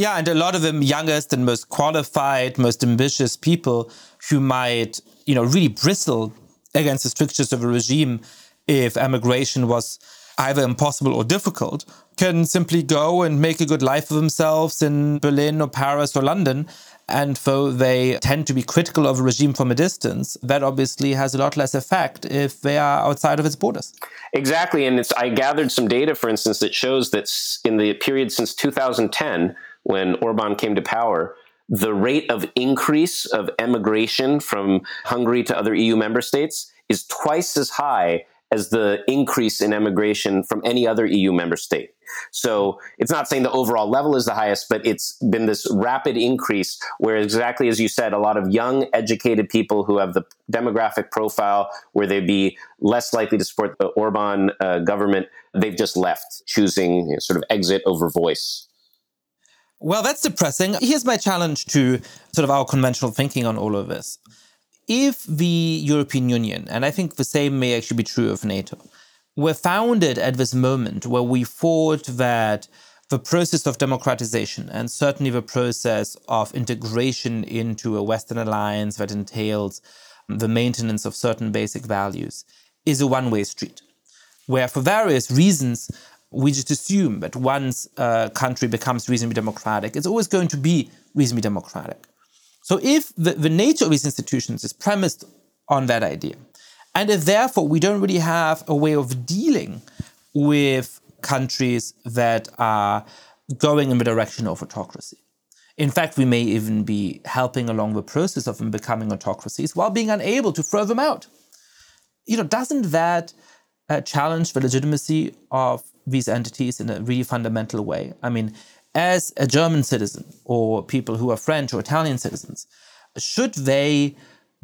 Yeah, and a lot of the youngest and most qualified, most ambitious people who might, you know, really bristle against the strictures of a regime if emigration was either impossible or difficult, can simply go and make a good life for themselves in Berlin or Paris or London. And though they tend to be critical of a regime from a distance, that obviously has a lot less effect if they are outside of its borders. Exactly. And I gathered some data, for instance, that shows that in the period since 2010, when Orban came to power, the rate of increase of emigration from Hungary to other EU member states is twice as high as the increase in emigration from any other EU member state. So it's not saying the overall level is the highest, but it's been this rapid increase where exactly as you said, a lot of young, educated people who have the demographic profile where they'd be less likely to support the Orban uh, government, they've just left, choosing you know, sort of exit over voice. Well, that's depressing. Here's my challenge to sort of our conventional thinking on all of this if the European Union, and I think the same may actually be true of NATO, were founded at this moment where we thought that the process of democratization and certainly the process of integration into a Western alliance that entails the maintenance of certain basic values is a one way street, where for various reasons, we just assume that once a country becomes reasonably democratic, it's always going to be reasonably democratic. So if the, the nature of these institutions is premised on that idea, and if therefore we don't really have a way of dealing with countries that are going in the direction of autocracy. In fact, we may even be helping along the process of them becoming autocracies while being unable to throw them out. You know, doesn't that uh, challenge the legitimacy of these entities in a really fundamental way? I mean, as a German citizen or people who are French or Italian citizens, should they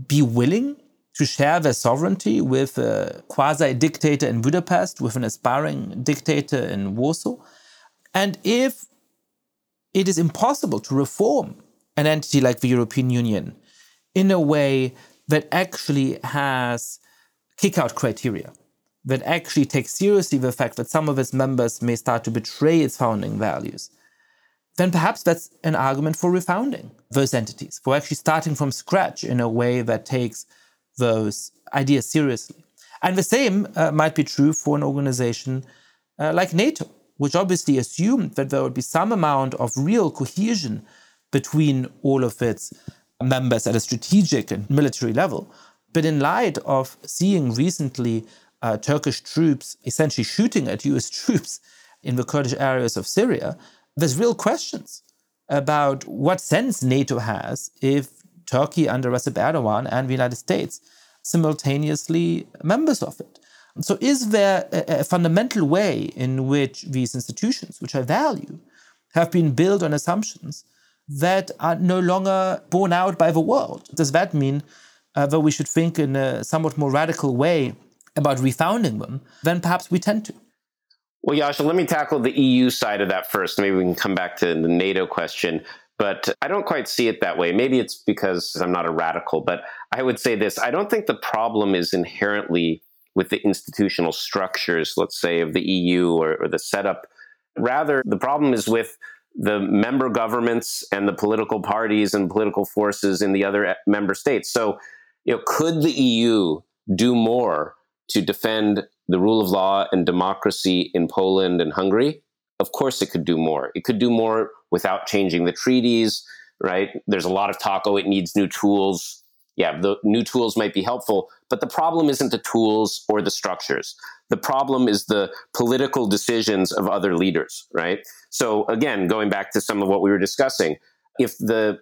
be willing to share their sovereignty with a quasi dictator in Budapest, with an aspiring dictator in Warsaw? And if it is impossible to reform an entity like the European Union in a way that actually has kick out criteria, that actually takes seriously the fact that some of its members may start to betray its founding values, then perhaps that's an argument for refounding those entities, for actually starting from scratch in a way that takes those ideas seriously. And the same uh, might be true for an organization uh, like NATO, which obviously assumed that there would be some amount of real cohesion between all of its members at a strategic and military level. But in light of seeing recently uh, Turkish troops essentially shooting at US troops in the Kurdish areas of Syria, there's real questions about what sense NATO has if Turkey under Recep Erdogan and the United States simultaneously members of it. So, is there a, a, fundamental way in which these institutions, which I value, have been built on assumptions that are no longer borne out by the world? Does that mean uh, that we should think in a somewhat more radical way about refounding them than perhaps we tend to? Well, Yascha, let me tackle the EU side of that first. Maybe we can come back to the NATO question. But I don't quite see it that way. Maybe it's because I'm not a radical, but I would say this I don't think the problem is inherently with the institutional structures, let's say, of the EU or, or the setup. Rather, the problem is with the member governments and the political parties and political forces in the other eh, member states. So, you know, could the EU do more to defend the rule of law and democracy in Poland and Hungary, of course it could do more. It could do more without changing the treaties, right? There's a lot of talk, oh, it needs new tools. Yeah, the new tools might be helpful, but the problem isn't the tools or the structures. The problem is the political decisions of other leaders, right? So again, going back to some of what we were discussing, if the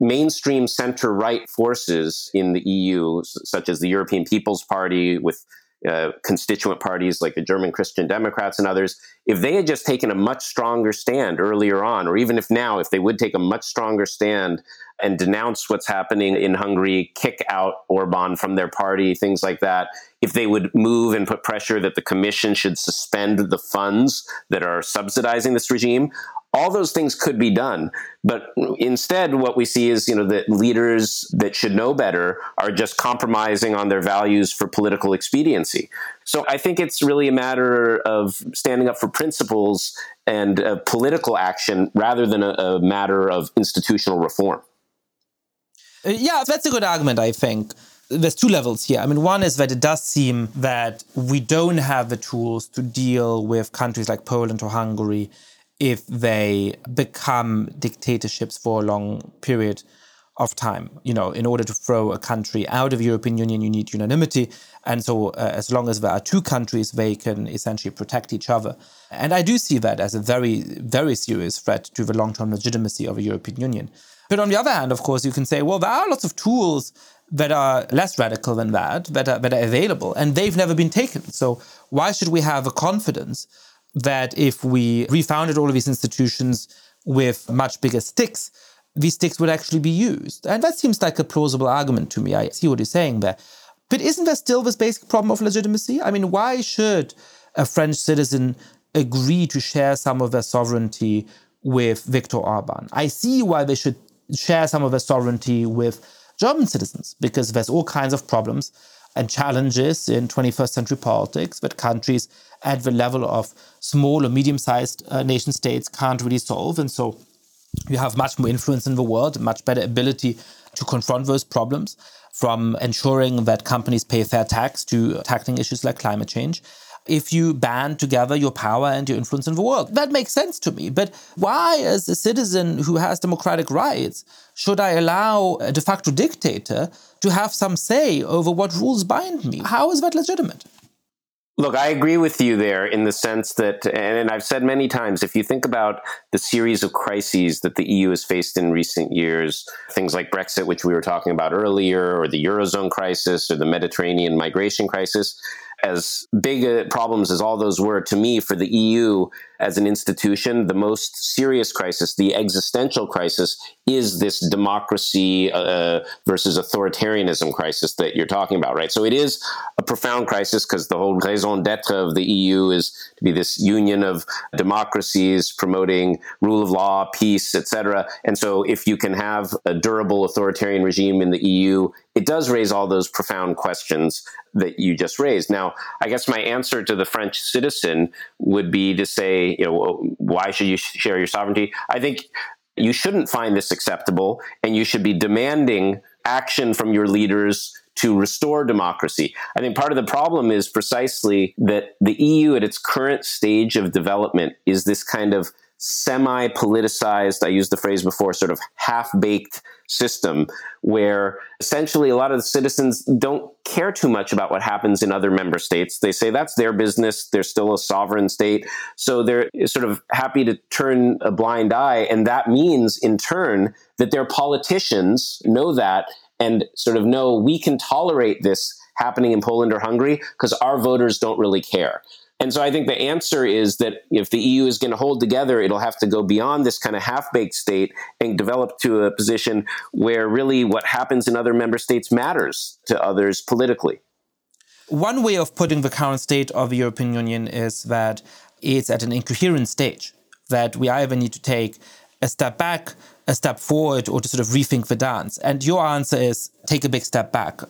mainstream center right forces in the EU, such as the European People's Party with uh, constituent parties like the German Christian Democrats and others, if they had just taken a much stronger stand earlier on, or even if now, if they would take a much stronger stand and denounce what's happening in Hungary, kick out Orban from their party, things like that, if they would move and put pressure that the commission should suspend the funds that are subsidizing this regime, all those things could be done but instead what we see is you know that leaders that should know better are just compromising on their values for political expediency. So i think it's really a matter of standing up for principles and uh, political action rather than a, a matter of institutional reform. Uh, yeah that's a good argument i think. There's two levels here. I mean, one is that it does seem that we don't have the tools to deal with countries like Poland or Hungary if they become dictatorships for a long period of time. You know, in order to throw a country out of the European Union, you need unanimity. And so, uh, as long as there are two countries, they can essentially protect each other. And I do see that as a very, very serious threat to the long term legitimacy of the European Union. But on the other hand, of course, you can say, well, there are lots of tools that are less radical than that, that are, that are available, and they've never been taken. So why should we have a confidence that if we refounded all of these institutions with much bigger sticks, these sticks would actually be used? And that seems like a plausible argument to me. I see what you're saying there. But isn't there still this basic problem of legitimacy? I mean, why should a French citizen agree to share some of their sovereignty with Viktor Orban? I see why they should share some of their sovereignty with German citizens because there's all kinds of problems and challenges in 21st century politics that countries at the level of small or medium sized uh, nation states can't really solve. And so you have much more influence in the world, much better ability to confront those problems from ensuring that companies pay fair tax to tackling issues like climate change if you band together your power and your influence in the world. That makes sense to me. But why, as a citizen who has democratic rights, should I allow a de facto dictator to have some say over what rules bind me? How is that legitimate? Look, I agree with you there in the sense that, and I've said many times, if you think about the series of crises that the EU has faced in recent years, things like Brexit, which we were talking about earlier, or the Eurozone crisis, or the Mediterranean migration crisis, as big uh, problems as all those were to me for the EU as an institution, the most serious crisis, the existential crisis, is this democracy uh, versus authoritarianism crisis that you're talking about, right? So it is a profound crisis because the whole raison d'etre of the EU is to be this union of democracies promoting rule of law, peace, etc. And so if you can have a durable authoritarian regime in the EU, it does raise all those profound questions that you just raised. Now, I guess my answer to the French citizen would be to say, you know, why should you share your sovereignty? I think you shouldn't find this acceptable, and you should be demanding action from your leaders to restore democracy. I think part of the problem is precisely that the EU at its current stage of development is this kind of semi politicized, I used the phrase before, sort of half baked system where essentially a lot of the citizens don't care too much about what happens in other member states. They say that's their business. They're still a sovereign state. So they're sort of happy to turn a blind eye. And that means, in turn, that their politicians know that and sort of know we can tolerate this happening in Poland or Hungary because our voters don't really care. And so I think the answer is that if the EU is going to hold together, it'll have to go beyond this kind of half baked state and develop to a position where really what happens in other member states matters to others politically. One way of putting the current state of the European Union is that it's at an incoherent stage, that we either need to take a step back, a step forward, or to sort of rethink the dance. And your answer is take a big step back.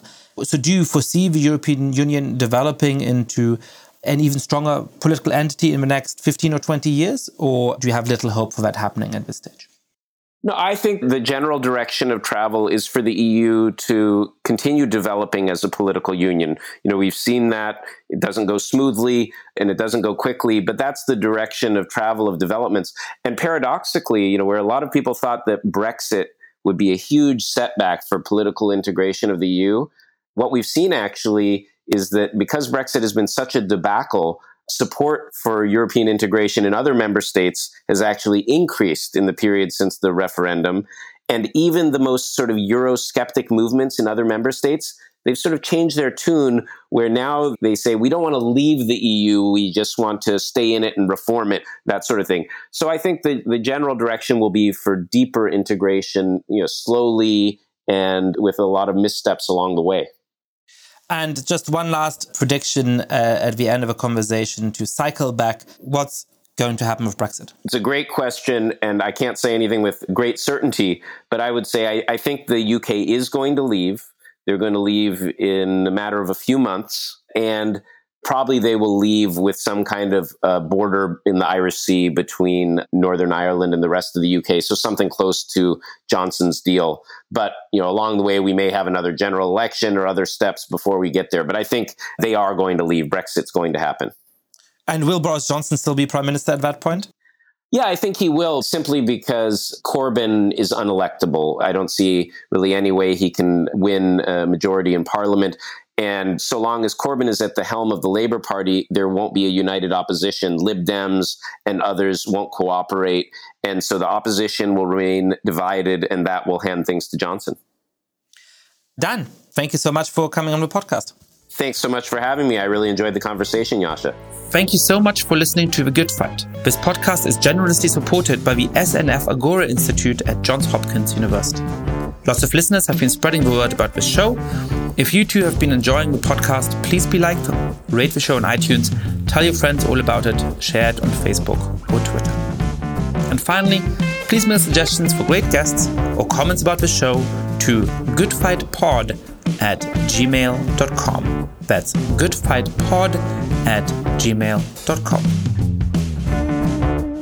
So, do you foresee the European Union developing into an even stronger political entity in the next 15 or 20 years? Or do you have little hope for that happening at this stage? No, I think the general direction of travel is for the EU to continue developing as a political union. You know, we've seen that it doesn't go smoothly and it doesn't go quickly, but that's the direction of travel of developments. And paradoxically, you know, where a lot of people thought that Brexit would be a huge setback for political integration of the EU, what we've seen actually is that because Brexit has been such a debacle, support for European integration in other member states has actually increased in the period since the referendum. And even the most sort of Eurosceptic movements in other member states, they've sort of changed their tune where now they say, we don't want to leave the EU, we just want to stay in it and reform it, that sort of thing. So I think the, the general direction will be for deeper integration, you know, slowly and with a lot of missteps along the way. And just one last prediction uh, at the end of a conversation to cycle back. What's going to happen with Brexit? It's a great question, and I can't say anything with great certainty, but I would say I, I think the UK is going to leave. They're going to leave in a matter of a few months. And probably they will leave with some kind of uh, border in the Irish Sea between Northern Ireland and the rest of the UK. So something close to Johnson's deal. But you know, along the way, we may have another general election or other steps before we get there. But I think they are going to leave. Brexit's going to happen. And will Boris Johnson still be prime minister at that point? Yeah, I think he will simply because Corbyn is unelectable. I don't see really any way he can win a majority in parliament. And so long as Corbyn is at the helm of the Labour Party, there won't be a united opposition. Lib Dems and others won't cooperate. And so the opposition will remain divided, and that will hand things to Johnson. Dan, thank you so much for coming on the podcast. Thanks so much for having me. I really enjoyed the conversation, Yascha. Thank you so much for listening to The Good Fight. This podcast is generously supported by the SNF Agora Institute at Johns Hopkins University. Lots of listeners have been spreading the word about this show. If you too have been enjoying the podcast, please be like, rate the show on iTunes, tell your friends all about it, share it on Facebook or Twitter. And finally, please mail suggestions for great guests or comments about the show to goodfightpod at gmail.com. That's goodfightpod at gmail.com.